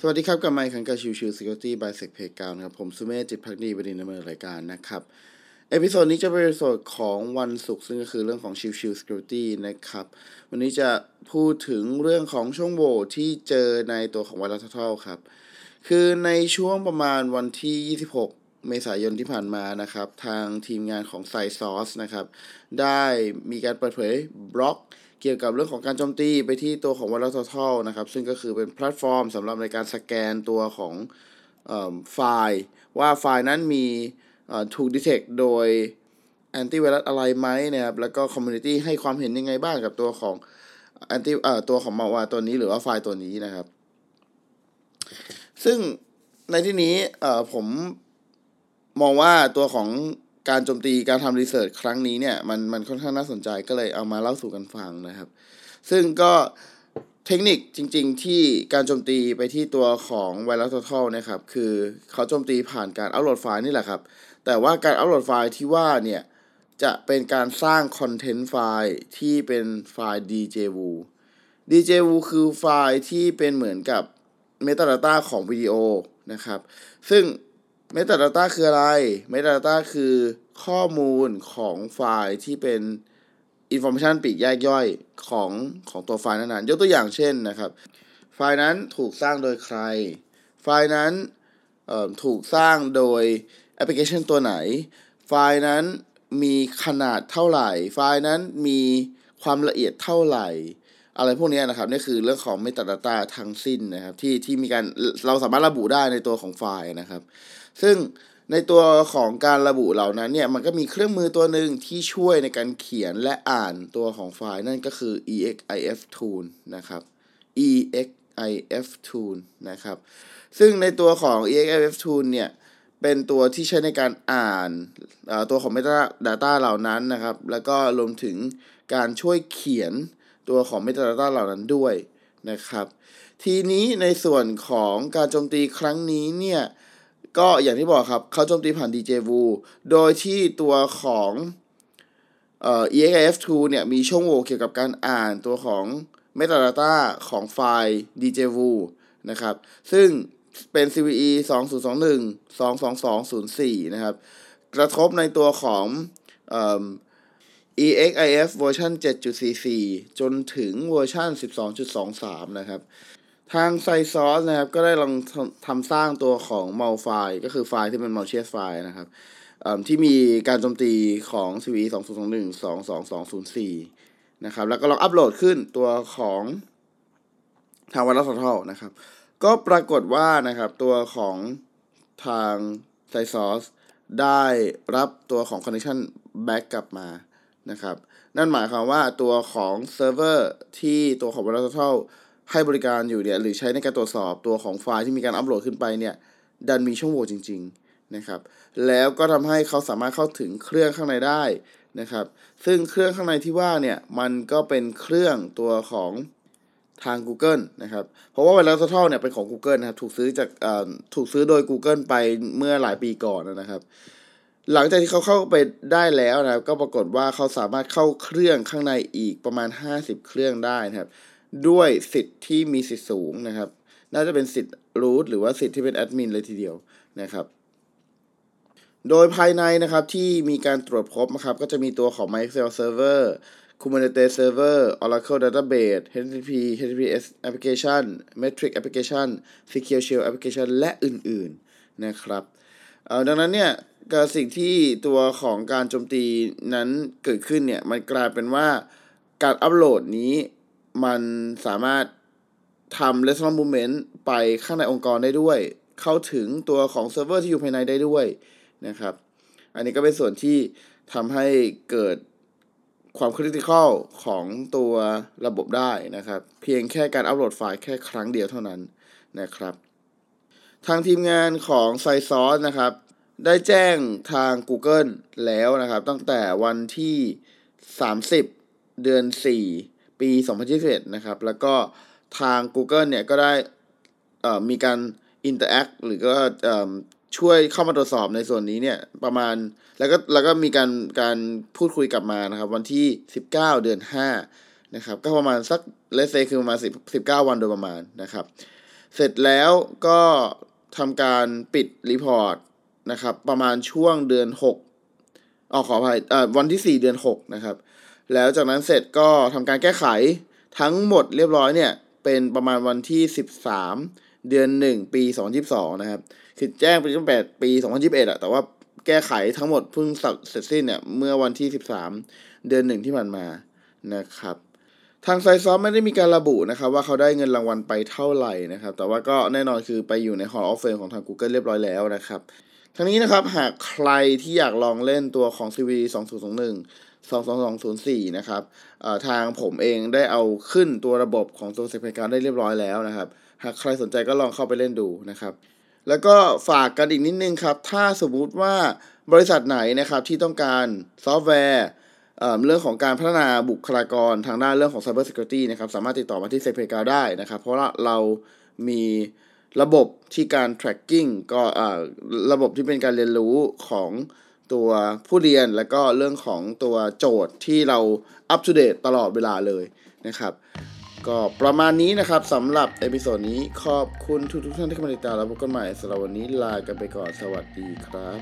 สวัสดีครับกับไมค์ขังกับชิวชิว Security by Sec p a y กาวนะครับ ผมสุเมธจิตพักดีบดินดำเนินรายการนะครับ episode นี้จะเป็นเอพิโซดของวันศุกร์ซึ่งก็คือเรื่องของชิวชิว Security นะครับ วันนี้จะพูดถึงเรื่องของช่องโหว่ที่เจอในตัวของ VirusTotal ครับ คือในช่วงประมาณวันที่ 26 เมษายนที่ผ่านมานะครับ ทางทีมงานของ CySource นะครับ ได้มีการเปิดเผยบล็อก เกี่ยวกับเรื่องของการโจมตีไปที่ตัวของ VirusTotal นะครับ ซึ่งก็คือเป็นแพลตฟอร์มสำหรับในการสแกนตัวของไฟล์ ว่าไฟล์นั้นมีถูก detect โดยแอนตี้ไวรัสอะไรไหมนะครับ แล้วก็ community ให้ความเห็นยังไงบ้างกับตัวของ anti เอ่อตัวของมาวาตัวนี้หรือว่าไฟล์ตัวนี้นะครับ ซึ่งในที่นี้ผมมองว่าตัวของ การโจมตีการทำ research ครั้งนี้เนี่ยมันมันค่อนข้างน่าสนใจก็เลยเอามาเล่าสู่กันฟังนะครับ ซึ่งก็เทคนิคจริง ๆ ที่การโจมตีไปที่ตัวของ VirusTotal นะครับ คือเขาโจมตีผ่านการอัปโหลดไฟล์นี่แหละครับ แต่ว่าการอัปโหลดไฟล์ที่ว่าเนี่ย จะเป็นการสร้าง content ไฟล์ที่เป็นไฟล์ DjVu DjVu คือไฟล์ที่เป็นเหมือนกับ Metadata ของวิดีโอนะครับ ซึ่ง Metadata คืออะไร Metadata คือข้อมูลของไฟล์ที่เป็น information ปลีกแยกย่อยของของตัวไฟล์นั้นๆ ยกตัวอย่างเช่นนะครับ ไฟล์นั้นถูกสร้างโดยใคร ไฟล์นั้นถูกสร้างโดยแอปพลิเคชันตัวไหน ไฟล์นั้นมีขนาดเท่าไหร่ ไฟล์นั้นมีความละเอียดเท่าไหร่ อะไรพวกนี้นะครับนี่คือเรื่องของ metadata ทั้งสิ้นนะครับที่ที่มีการเราสามารถระบุได้ในตัวของไฟล์นะครับ ซึ่งในตัวของการระบุเหล่านั้นเนี่ยมันก็มีเครื่องมือตัวหนึ่งที่ช่วยในการเขียนและอ่านตัวของไฟล์นั่นก็คือ exif tool นะครับ exif tool นะครับซึ่งในตัวของ exif tool เนี่ยเป็นตัวที่ใช้ในการอ่านตัวของ metadata เหล่านั้นนะครับ แล้วก็รวมถึงการช่วยเขียน ตัวของ metadata เหล่านั้นด้วยนะครับ ทีนี้ในส่วนของการโจมตีครั้งนี้เนี่ย ก็อย่างที่บอกครับเขาโจมตีผ่าน DJV โดยที่ตัวของเอ่อ EXF2 เนี่ยมีช่องโหว่เกี่ยวกับการอ่านตัวของ metadata ของไฟล์ DJVu นะครับ ซึ่งเป็น CVE 2021 22204 นะครับ กระทบในตัวของ EXIF version 7.44 จนถึงเวอร์ชัน12.23 นะครับ ทางไซซอสนะครับ ก็ได้ลองทำสร้างตัวของ mal ไฟล์ก็คือไฟล์ที่เป็น malicious ไฟล์นะครับที่มีการโจมตีของ CVE 2021 22204 นะครับ แล้วก็ลองอัปโหลดขึ้นตัวของทาง VirusTotal นะครับ ก็ปรากฏว่านะครับ ตัวของทางไซซอสได้รับตัวของ connection back กลับมา นะครับ นั่นหมายความว่าตัวของเซิร์ฟเวอร์ที่ตัวของ VirusTotal ให้บริการอยู่เนี่ยหรือใช้ในการตรวจสอบตัวของไฟล์ที่มีการอัปโหลดขึ้นไปเนี่ยดันมีช่องโหว่จริง ๆนะครับ แล้วก็ทำให้เขาสามารถเข้าถึงเครื่องข้างในได้นะครับ ซึ่งเครื่องข้างในที่ว่าเนี่ยมันก็เป็นเครื่องตัวของทาง Google นะครับ เพราะว่าไวรัสทัลเนี่ยเป็นของ Google นะครับ ถูกซื้อจากถูกซื้อโดย Google ไปเมื่อหลายปีก่อนนะครับ หลังจากที่เขาเข้าไปได้แล้วนะครับ ก็ปรากฏว่าเขาสามารถเข้าเครื่องข้างในอีกประมาณ 50 เครื่องได้นะครับ ด้วยสิทธิ์ที่มีสิทธิ์สูงนะครับ น่าจะเป็นสิทธิ์รูทหรือว่าสิทธิ์ที่เป็นแอดมินเลยทีเดียวนะครับโดยภายในนะครับที่มีการตรวจพบนะครับ ก็จะมีตัวของ MySQL Server Kubernetes Server Oracle Database HTTP HTTPS Application Metric Application Secure Shell Application และอื่นๆนะครับดังนั้นเนี่ย กสิ่งที่ตัวของการโจมตีนั้นเกิดขึ้นเนี่ย มันกลายเป็นว่าการอัปโหลดนี้มันสามารถทำ lateral movement ไปข้างในองค์กรได้ด้วย เข้าถึงตัวของเซิร์ฟเวอร์ที่อยู่ภายในได้ด้วยนะครับ อันนี้ก็เป็นส่วนที่ทำให้เกิดความคริติคอลของตัวระบบได้นะครับ เพียงแค่การอัปโหลดไฟล์แค่ครั้งเดียวเท่านั้นนะครับ ทางทีมงานของไซซอสนะครับ ได้แจ้งทาง Google แล้วนะครับ ตั้งแต่วันที่ 30 เดือน 4 ปี 2021 นะครับ แล้วก็ทาง Google เนี่ยก็ได้มีการ interact หรือก็ช่วยเข้ามาตรวจสอบในส่วนนี้เนี่ยประมาณแล้วก็แล้วก็มีการการพูดคุยกลับมานะครับ วันที่ 19 เดือน 5 นะครับ ก็ประมาณสักเลเซคือประมาณ10 19 วันโดยประมาณนะครับ เสร็จแล้วก็ทำการปิดรีพอร์ต นะครับ ประมาณช่วงเดือน6อ๋อขออภัยอ่อวันที่4เดือน6นะครับ แล้วจากนั้นเสร็จก็ทำการแก้ไขทั้งหมดเรียบร้อยเนี่ย เป็นประมาณวันที่13เดือน1ปี2022นะครับ คือแจ้งไปตั้งแต่ปี2021อะแต่ว่าแก้ไขทั้งหมดเพิ่งเสร็จสิ้นเนี่ย เมื่อวันที่13เดือน1ที่ผ่านมานะครับทางไซซอฟไม่ได้มีการระบุนะครับว่าเขาได้เงินรางวัลไปเท่าไหร่นะครับ แต่ว่าก็แน่นอนคือไปอยู่ใน Hall of Fame ของทาง Google เรียบร้อยแล้วนะครับ ทั้งนี้นะครับหากใครที่อยากลองเล่นตัวของ CV 2021 22204 นะครับทางผมเองได้เอาขึ้นตัวระบบของตัว SECPlayground เรียบร้อยแล้วนะครับ หากใครสนใจก็ลองเข้าไปเล่นดูนะครับ แล้วก็ฝากกันอีกนิดนึงครับ ถ้าสมมุติว่าบริษัทไหนนะครับที่ต้องการซอฟต์แวร์เรื่องของการพัฒนาบุคลากรทางด้านเรื่องของ Cyber Security นะครับ สามารถติดต่อมาที่ SECPlayground นะครับ เพราะว่าเรามี ระบบที่การ tracking ก็ระบบที่เป็นการเรียนรู้ของตัวผู้เรียนแล้วก็เรื่องของตัวโจทย์ที่เราอัปเดตตลอดเวลาเลยนะครับ ก็ประมาณนี้นะครับสำหรับ episode นี้ขอบคุณทุกทุกท่านที่เข้ามาติดตามแล้วพบกันใหม่สำหรับวันนี้ลากันไปก่อนสวัสดีครับ